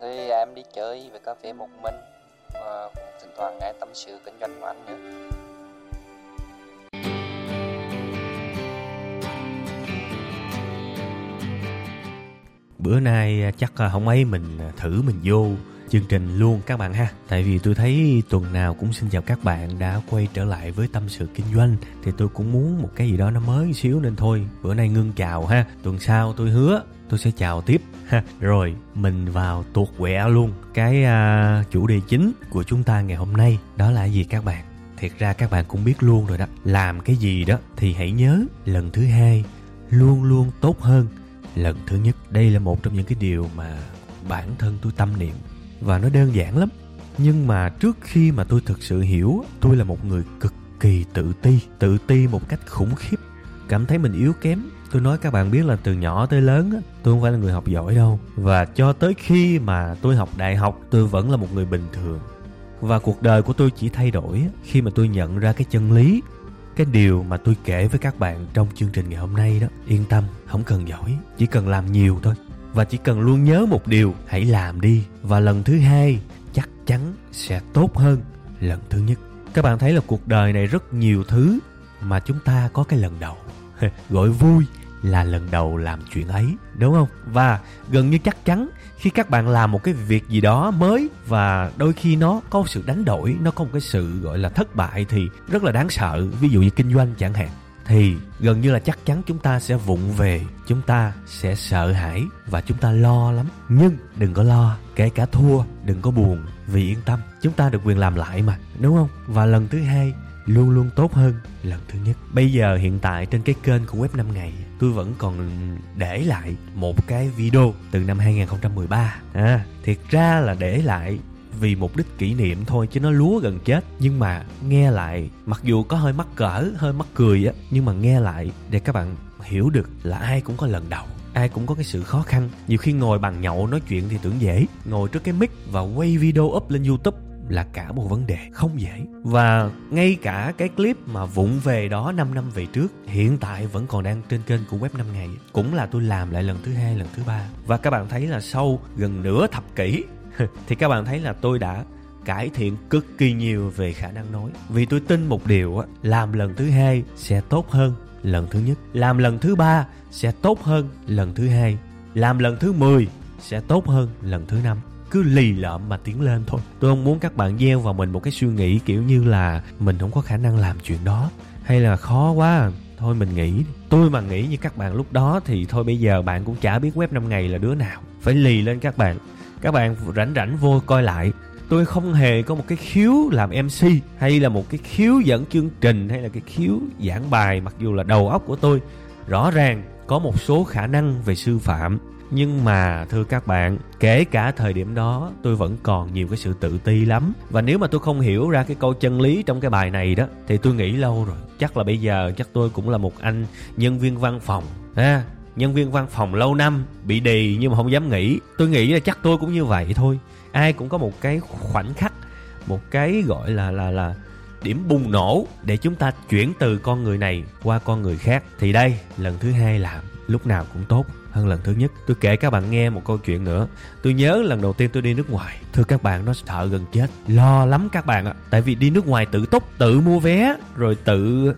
Thì em đi chơi về cà phê một mình và cũng thỉnh thoảng nghe tâm sự kinh doanh của anh nữa. Bữa nay chắc không ấy mình thử mình vô chương trình luôn các bạn ha. Tại vì tôi thấy tuần nào cũng xin chào các bạn đã quay trở lại với tâm sự kinh doanh thì tôi cũng muốn một cái gì đó nó mới xíu nên thôi. Bữa nay ngưng chào ha. Tuần sau tôi hứa tôi sẽ chào tiếp ha. Rồi mình vào tuột quẹ luôn. Cái uh, chủ đề chính của chúng ta ngày hôm nay đó là gì các bạn? Thiệt ra các bạn cũng biết luôn rồi đó. Làm cái gì đó thì hãy nhớ lần thứ hai luôn luôn tốt hơn lần thứ nhất. Đây là một trong những cái điều mà bản thân tôi tâm niệm và nó đơn giản lắm. Nhưng mà trước khi mà tôi thực sự hiểu, tôi là một người cực kỳ tự ti tự ti một cách khủng khiếp. Cảm thấy mình yếu kém. Tôi nói các bạn biết là từ nhỏ tới lớn tôi không phải là người học giỏi đâu. Và cho tới khi mà tôi học đại học, tôi vẫn là một người bình thường. Và cuộc đời của tôi chỉ thay đổi khi mà tôi nhận ra cái chân lý, cái điều mà tôi kể với các bạn trong chương trình ngày hôm nay đó. Yên tâm, không cần giỏi, chỉ cần làm nhiều thôi và chỉ cần luôn nhớ một điều, hãy làm đi. Và lần thứ hai, chắc chắn sẽ tốt hơn lần thứ nhất. Các bạn thấy là cuộc đời này rất nhiều thứ mà chúng ta có cái lần đầu. Gọi vui là lần đầu làm chuyện ấy, đúng không? Và gần như chắc chắn, khi các bạn làm một cái việc gì đó mới và đôi khi nó có sự đánh đổi, nó có một cái sự, gọi là, thất bại thì rất là đáng sợ. Ví dụ như kinh doanh chẳng hạn thì gần như là chắc chắn chúng ta sẽ vụng về, chúng ta sẽ sợ hãi và chúng ta lo lắm. Nhưng đừng có lo, kể cả thua, đừng có buồn, vì yên tâm, chúng ta được quyền làm lại mà, đúng không? Và lần thứ hai, luôn luôn tốt hơn lần thứ nhất. Bây giờ hiện tại trên cái kênh của web 5 ngày, tôi vẫn còn để lại một cái video từ năm 2013 à thiệt ra là để lại vì mục đích kỷ niệm thôi chứ nó lúa gần chết. Nhưng mà nghe lại, mặc dù có hơi mắc cỡ, hơi mắc cười á, nhưng mà nghe lại để các bạn hiểu được là ai cũng có lần đầu, ai cũng có cái sự khó khăn. Nhiều khi ngồi bàn nhậu nói chuyện thì tưởng dễ, ngồi trước cái mic và quay video up lên youtube là cả một vấn đề không dễ. Và ngay cả cái clip mà vụng về đó 5 năm về trước, hiện tại vẫn còn đang trên kênh của web 5 ngày, cũng là tôi làm lại lần thứ hai, lần thứ ba. Và các bạn thấy là sau gần nửa thập kỷ thì các bạn thấy là tôi đã cải thiện cực kỳ nhiều về khả năng nói. Vì tôi tin một điều á, làm lần thứ hai sẽ tốt hơn lần thứ nhất. Làm lần thứ ba sẽ tốt hơn lần thứ hai. Làm lần thứ 10 sẽ tốt hơn lần thứ năm. Cứ lì lợm mà tiến lên thôi. Tôi không muốn các bạn gieo vào mình một cái suy nghĩ kiểu như là mình không có khả năng làm chuyện đó. Hay là khó quá. Thôi mình nghĩ tôi mà nghĩ như các bạn lúc đó thì thôi bây giờ bạn cũng chả biết web 5 ngày là đứa nào. Phải lì lên các bạn các bạn rảnh rảnh vô coi lại. Tôi không hề có một cái khiếu làm mc hay là một cái khiếu dẫn chương trình, hay là cái khiếu giảng bài, mặc dù là đầu óc của tôi. Rõ ràng có một số khả năng về sư phạm, nhưng mà, thưa các bạn, kể cả thời điểm đó, tôi vẫn còn nhiều cái sự tự ti lắm. Và nếu mà tôi không hiểu ra cái câu chân lý trong cái bài này đó, thì tôi nghĩ lâu rồi. Chắc là bây giờ, chắc tôi cũng là một anh nhân viên văn phòng, ha? Nhân viên văn phòng lâu năm bị đì nhưng mà không dám nghỉ. Tôi nghĩ là chắc tôi cũng như vậy thôi. Ai cũng có một cái khoảnh khắc, một cái gọi là là là điểm bùng nổ để chúng ta chuyển từ con người này qua con người khác. Thì đây, lần thứ hai làm lúc nào cũng tốt hơn lần thứ nhất. Tôi kể các bạn nghe một câu chuyện nữa. Tôi nhớ lần đầu tiên tôi đi nước ngoài. Thưa các bạn, nó sợ gần chết. Lo lắm các bạn ạ. Tại vì đi nước ngoài tự túc, tự mua vé, rồi tự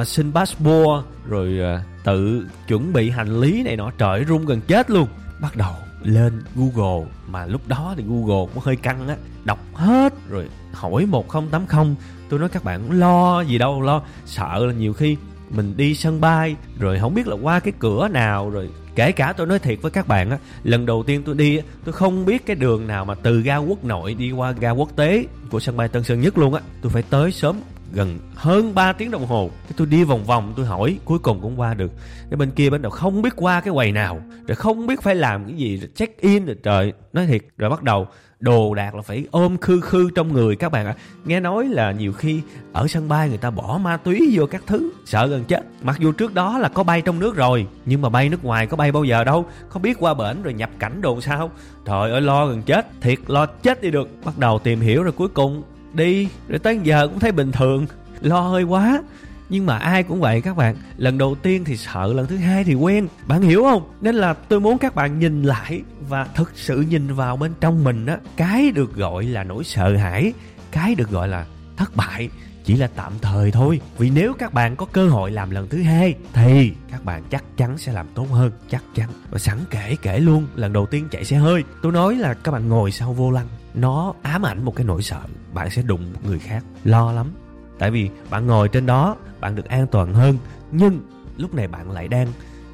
uh, xin passport rồi uh, tự chuẩn bị hành lý này nọ trời run gần chết luôn. Bắt đầu lên google mà lúc đó thì google cũng hơi căng á đọc hết rồi hỏi 1080 tôi nói các bạn lo gì đâu lo sợ là nhiều khi mình đi sân bay rồi không biết là qua cái cửa nào. Rồi kể cả tôi nói thiệt với các bạn á lần đầu tiên tôi đi tôi không biết cái đường nào mà từ ga quốc nội đi qua ga quốc tế của sân bay tân sơn nhất luôn á. Tôi phải tới sớm gần hơn 3 tiếng đồng hồ. Cái tôi đi vòng vòng, tôi hỏi, cuối cùng cũng qua được. Cái bên kia bên đầu không biết qua cái quầy nào, rồi không biết phải làm cái gì, rồi check in, rồi trời, nói thiệt, rồi bắt đầu đồ đạc là phải ôm khư khư trong người các bạn ạ. Nghe nói là nhiều khi ở sân bay người ta bỏ ma túy vô các thứ, sợ gần chết. Mặc dù trước đó là có bay trong nước rồi, nhưng mà bay nước ngoài có bay bao giờ đâu. Không biết qua bển rồi nhập cảnh đồ sao. Trời ơi, lo gần chết, thiệt, lo chết đi được. Bắt đầu tìm hiểu rồi cuối cùng đi, rồi tới giờ cũng thấy bình thường. Lo hơi quá. Nhưng mà ai cũng vậy các bạn. Lần đầu tiên thì sợ, lần thứ hai thì quen bạn hiểu không? Nên là tôi muốn các bạn nhìn lại và thực sự nhìn vào bên trong mình á. Cái được gọi là nỗi sợ hãi, cái được gọi là thất bại, chỉ là tạm thời thôi. Vì nếu các bạn có cơ hội làm lần thứ hai, thì các bạn chắc chắn sẽ làm tốt hơn, chắc chắn. Và sẵn kể kể luôn, lần đầu tiên chạy xe hơi. Tôi nói là các bạn ngồi sau vô lăng nó ám ảnh một cái nỗi sợ, bạn sẽ đụng người khác. Lo lắm. Tại vì bạn ngồi trên đó, bạn được an toàn hơn. Nhưng lúc này bạn lại đang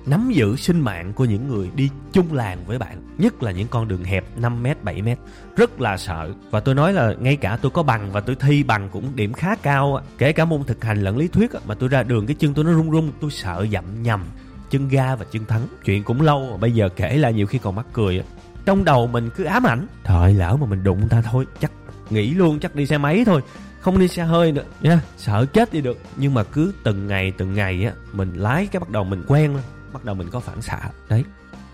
nắm giữ sinh mạng của những người đi chung làng với bạn. Nhất là những con đường hẹp 5 m 7 m rất là sợ. Và tôi nói là ngay cả tôi có bằng và tôi thi bằng cũng điểm khá cao kể cả môn thực hành lẫn lý thuyết mà tôi ra đường, cái chân tôi nó run run, tôi sợ dậm nhầm chân ga và chân thắng. Chuyện cũng lâu mà bây giờ kể là nhiều khi còn mắc cười trong đầu mình cứ ám ảnh. Trời, lỡ mà mình đụng ta thôi, chắc nghĩ luôn, chắc đi xe máy thôi. Không đi xe hơi nữa. Nha, sợ chết đi được. Nhưng mà cứ từng ngày từng ngày á, mình lái cái bắt đầu mình quen lên bắt đầu mình có phản xạ. Đấy.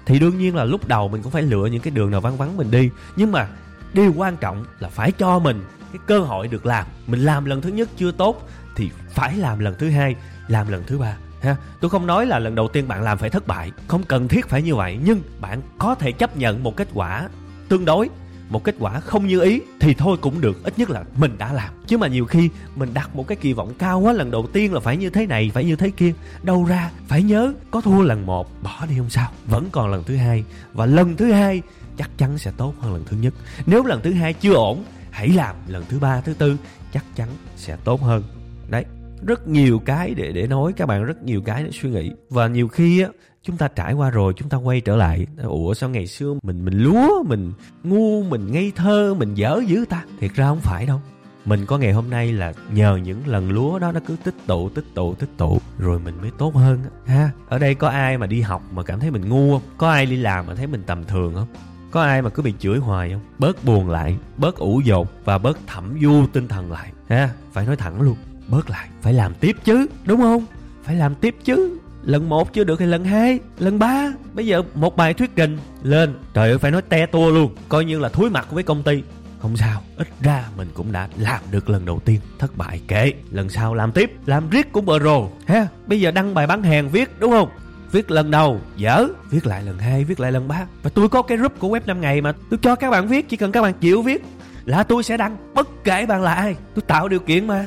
Thì đương nhiên là lúc đầu mình cũng phải lựa những cái đường nào vắng vắng mình đi. Nhưng mà điều quan trọng là phải cho mình cái cơ hội được làm. Mình làm lần thứ nhất chưa tốt thì phải làm lần thứ hai, làm lần thứ ba ha, tôi không nói là lần đầu tiên bạn làm phải thất bại. Không cần thiết phải như vậy, nhưng bạn có thể chấp nhận một kết quả tương đối, một kết quả không như ý thì thôi cũng được, ít nhất là mình đã làm. Chứ mà nhiều khi mình đặt một cái kỳ vọng cao quá, lần đầu tiên là phải như thế này, phải như thế kia. Đâu ra, phải nhớ, có thua lần một, bỏ đi không sao. Vẫn còn lần thứ hai, và lần thứ hai chắc chắn sẽ tốt hơn lần thứ nhất. Nếu lần thứ hai chưa ổn, hãy làm lần thứ ba, thứ tư, chắc chắn sẽ tốt hơn. Đấy rất nhiều cái để để nói, các bạn rất nhiều cái để suy nghĩ. Và nhiều khi á, chúng ta trải qua rồi, chúng ta quay trở lại. Ủa, sao ngày xưa mình mình lúa, mình ngu, mình ngây thơ, mình dở dữ ta? Thiệt ra không phải đâu. Mình có ngày hôm nay là nhờ những lần lúa đó nó cứ tích tụ tích tụ tích tụ, rồi mình mới tốt hơn ha, ở đây có ai mà đi học mà cảm thấy mình ngu không? Có ai đi làm mà thấy mình tầm thường không? Có ai mà cứ bị chửi hoài không? Bớt buồn lại, bớt ủ dột và bớt thẩm du tinh thần lại. Ha, phải nói thẳng luôn bớt lại, phải làm tiếp chứ, đúng không? Phải làm tiếp chứ. Lần một chưa được thì lần hai, lần ba. Bây giờ một bài thuyết trình lên. Trời ơi, phải nói te tua luôn. Coi như là thúi mặt với công ty. Không sao, ít ra mình cũng đã làm được lần đầu tiên. Thất bại kệ. Lần sau làm tiếp, làm riết cũng bờ rồ. Ha, bây giờ đăng bài bán hàng viết, đúng không? Viết lần đầu, dở. Viết lại lần hai, viết lại lần ba. Và tôi có cái group của web 5 ngày mà tôi cho các bạn viết, chỉ cần các bạn chịu viết là tôi sẽ đăng. Bất kể bạn là ai, tôi tạo điều kiện mà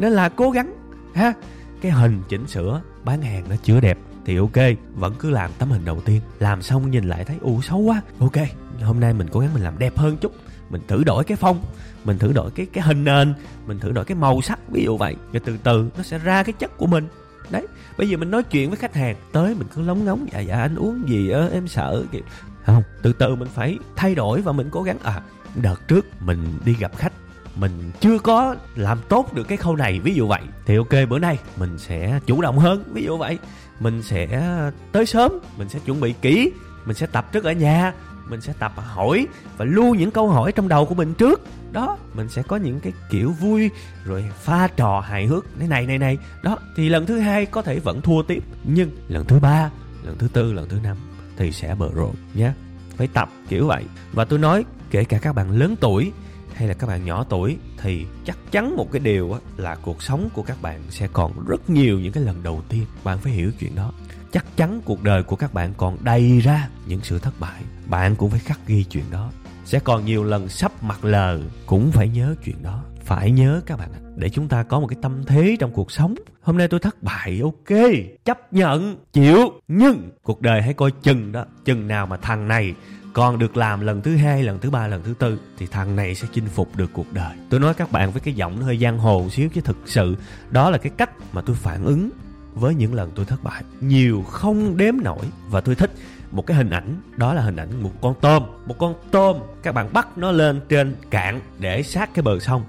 nên là cố gắng, ha. Cái hình chỉnh sửa, bán hàng nó chưa đẹp, thì ok, vẫn cứ làm tấm hình đầu tiên. Làm xong nhìn lại thấy u xấu quá. Ok, hôm nay mình cố gắng mình làm đẹp hơn chút. Mình thử đổi cái phong, mình thử đổi cái cái hình nền, mình thử đổi cái màu sắc, ví dụ vậy. Rồi từ từ nó sẽ ra cái chất của mình. Đấy, bây giờ mình nói chuyện với khách hàng, tới mình cứ lóng ngóng dạ dạ anh uống gì ơ em sợ kiểu không, từ từ mình phải thay đổi và mình cố gắng. À đợt trước mình đi gặp khách mình chưa có làm tốt được cái khâu này, ví dụ vậy. Thì ok, bữa nay mình sẽ chủ động hơn, ví dụ vậy. Mình sẽ tới sớm, mình sẽ chuẩn bị kỹ, mình sẽ tập trước ở nhà, mình sẽ tập hỏi và lưu những câu hỏi trong đầu của mình trước. Đó, mình sẽ có những cái kiểu vui, rồi pha trò hài hước, này này này này. Đó, thì lần thứ hai có thể vẫn thua tiếp, nhưng lần thứ ba, lần thứ tư, lần thứ năm thì sẽ bờ rộn nhé. Phải tập kiểu vậy. Và tôi nói, kể cả các bạn lớn tuổi hay là các bạn nhỏ tuổi thì chắc chắn một cái điều là cuộc sống của các bạn sẽ còn rất nhiều những cái lần đầu tiên bạn phải hiểu chuyện đó. Chắc chắn cuộc đời của các bạn còn đầy ra những sự thất bại. Bạn cũng phải khắc ghi chuyện đó. Sẽ còn nhiều lần sắp mặt lờ cũng phải nhớ chuyện đó. Phải nhớ các bạn để chúng ta có một cái tâm thế trong cuộc sống. Hôm nay tôi thất bại, ok, chấp nhận, chịu. Nhưng cuộc đời hãy coi chừng đó, chừng nào mà thằng này còn được làm lần thứ hai, lần thứ ba, lần thứ tư thì thằng này sẽ chinh phục được cuộc đời. Tôi nói các bạn với cái giọng nó hơi giang hồ xíu chứ thực sự đó là cái cách mà tôi phản ứng với những lần tôi thất bại. Nhiều không đếm nổi và tôi thích một cái hình ảnh, đó là hình ảnh một con tôm. Một con tôm, các bạn bắt nó lên trên cạn để sát cái bờ sông.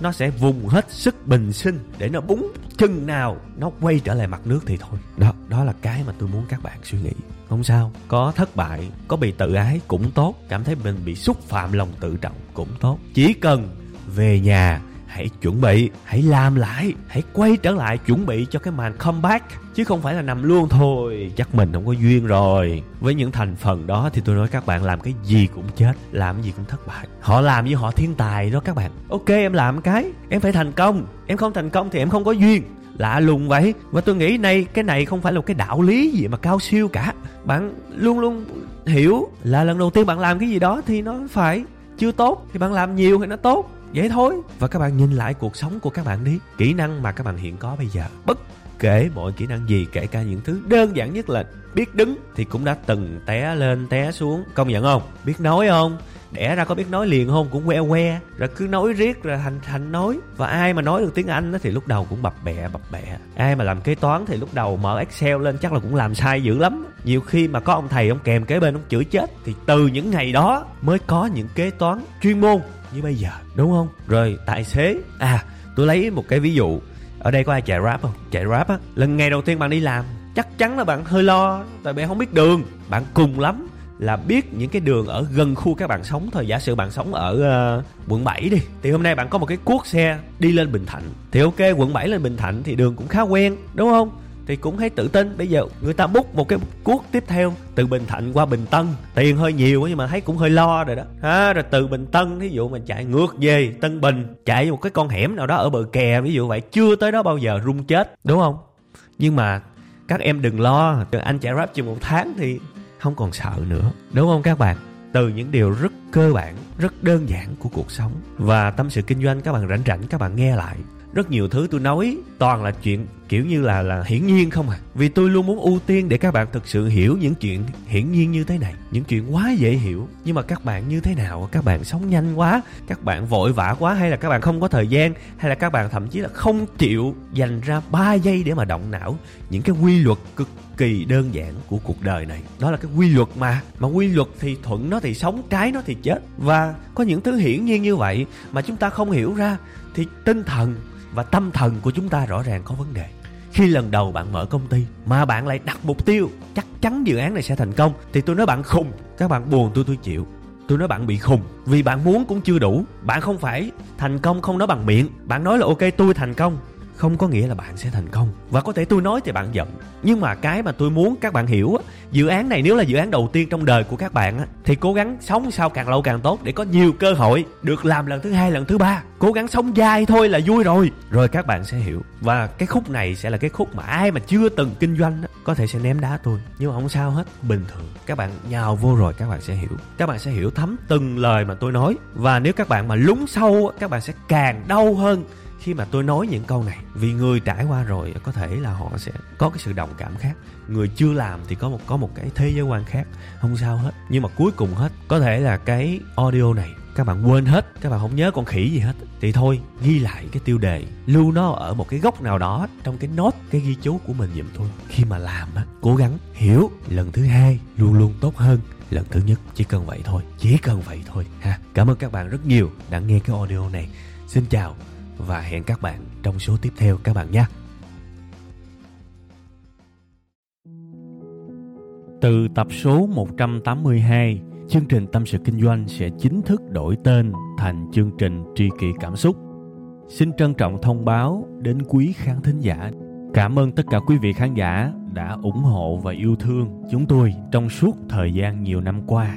Nó sẽ vùng hết sức bình sinh để nó búng chừng nào nó quay trở lại mặt nước thì thôi. Đó đó là cái mà tôi muốn các bạn suy nghĩ không sao, có thất bại, có bị tự ái cũng tốt, cảm thấy mình bị xúc phạm lòng tự trọng cũng tốt. Chỉ cần về nhà, hãy chuẩn bị, hãy làm lại, hãy quay trở lại chuẩn bị cho cái màn comeback, chứ không phải là nằm luôn thôi. Chắc mình không có duyên rồi. Với những thành phần đó thì tôi nói các bạn làm cái gì cũng chết, làm cái gì cũng thất bại. Họ làm như họ thiên tài đó các bạn. Ok, em làm cái, em phải thành công. Em không thành công thì em không có duyên lạ lùng vậy. Và tôi nghĩ nay cái này không phải là một cái đạo lý gì mà cao siêu cả. Bạn luôn luôn hiểu là lần đầu tiên bạn làm cái gì đó thì nó phải chưa tốt, thì bạn làm nhiều thì nó tốt. Vậy thôi. Và các bạn nhìn lại cuộc sống của các bạn đi. Kỹ năng mà các bạn hiện có bây giờ. Bất kể mọi kỹ năng gì, kể cả những thứ đơn giản nhất là biết đứng thì cũng đã từng té lên, té xuống. Công nhận không? Biết nói không? Đẻ ra có biết nói liền không? Cũng que que. Rồi cứ nói riết, rồi thành thành nói. Và ai mà nói được tiếng anh thì lúc đầu cũng bập bẹ bập bẹ. Ai mà làm kế toán thì lúc đầu mở excel lên chắc là cũng làm sai dữ lắm. Nhiều khi mà có ông thầy, ông kèm kế bên, ông chửi chết thì từ những ngày đó mới có những kế toán chuyên môn như bây giờ, đúng không? Rồi tài xế. À tôi lấy một cái ví dụ. Ở đây có ai chạy rap không? Chạy rap á. Lần ngày đầu tiên bạn đi làm, chắc chắn là bạn hơi lo. Tại bạn không biết đường. Bạn cùng lắm là biết những cái đường ở gần khu các bạn sống thôi. Giả sử bạn sống ở uh, quận 7 đi thì hôm nay bạn có một cái cuốc xe đi lên bình thạnh. Thì ok quận 7 lên bình thạnh thì đường cũng khá quen đúng không? Thì cũng thấy tự tin. Bây giờ người ta bút một cái cuốc tiếp theo từ bình thạnh qua bình tân. Tiền hơi nhiều nhưng mà thấy cũng hơi lo rồi đó. À, rồi từ bình tân ví dụ mình chạy ngược về tân bình chạy một cái con hẻm nào đó ở bờ kè ví dụ vậy chưa tới đó bao giờ rung chết đúng không? Nhưng mà các em đừng lo anh chạy rap chừng một tháng thì không còn sợ nữa. Đúng không các bạn? Từ những điều rất cơ bản, rất đơn giản của cuộc sống. Và tâm sự kinh doanh các bạn rảnh rảnh các bạn nghe lại rất nhiều thứ tôi nói toàn là chuyện kiểu như là là hiển nhiên không à. Vì tôi luôn muốn ưu tiên để các bạn thực sự hiểu những chuyện hiển nhiên như thế này. Những chuyện quá dễ hiểu, nhưng mà các bạn như thế nào? Các bạn sống nhanh quá, các bạn vội vã quá, hay là các bạn không có thời gian, hay là các bạn thậm chí là không chịu dành ra 3 giây để mà động não? Những cái quy luật cực kỳ đơn giản của cuộc đời này. Đó là cái quy luật mà. Mà quy luật thì thuận nó thì sống, trái nó thì chết. Và có những thứ hiển nhiên như vậy mà chúng ta không hiểu ra, thì tinh thần và tâm thần của chúng ta rõ ràng có vấn đề. Khi lần đầu bạn mở công ty mà bạn lại đặt mục tiêu, chắc chắn dự án này sẽ thành công, thì tôi nói bạn khùng, các bạn buồn, tôi tôi chịu. Tôi nói bạn bị khùng, vì bạn muốn cũng chưa đủ. Bạn không phải thành công không nói bằng miệng. Bạn nói là ok, tôi thành công không có nghĩa là bạn sẽ thành công. Và có thể tôi nói thì bạn giận. Nhưng mà cái mà tôi muốn các bạn hiểu dự án này nếu là dự án đầu tiên trong đời của các bạn thì cố gắng sống sao càng lâu càng tốt để có nhiều cơ hội được làm lần thứ hai, lần thứ ba. Cố gắng sống dai thôi là vui rồi. Rồi các bạn sẽ hiểu. Và cái khúc này sẽ là cái khúc mà ai mà chưa từng kinh doanh có thể sẽ ném đá tôi. Nhưng mà không sao hết. Bình thường. Các bạn nhào vô rồi các bạn sẽ hiểu. Các bạn sẽ hiểu thấm từng lời mà tôi nói. Và nếu các bạn mà lúng sâu các bạn sẽ càng đau hơn khi mà tôi nói những câu này, vì người trải qua rồi, có thể là họ sẽ có cái sự đồng cảm khác. Người chưa làm thì có một có một cái thế giới quan khác, không sao hết. Nhưng mà cuối cùng hết, có thể là cái audio này, các bạn quên hết, các bạn không nhớ con khỉ gì hết. Thì thôi, ghi lại cái tiêu đề, lưu nó ở một cái góc nào đó trong cái nốt, cái ghi chú của mình giùm thôi khi mà làm á, cố gắng hiểu lần thứ hai luôn luôn tốt hơn lần thứ nhất. Chỉ cần vậy thôi, chỉ cần vậy thôi ha. Cảm ơn các bạn rất nhiều đã nghe cái audio này. Xin chào và hẹn các bạn trong số tiếp theo các bạn nhé. Từ tập số 182, chương trình Tâm sự Kinh doanh sẽ chính thức đổi tên thành chương trình Tri kỷ Cảm xúc. Xin trân trọng thông báo đến quý khán thính giả. Cảm ơn tất cả quý vị khán giả đã ủng hộ và yêu thương chúng tôi trong suốt thời gian nhiều năm qua.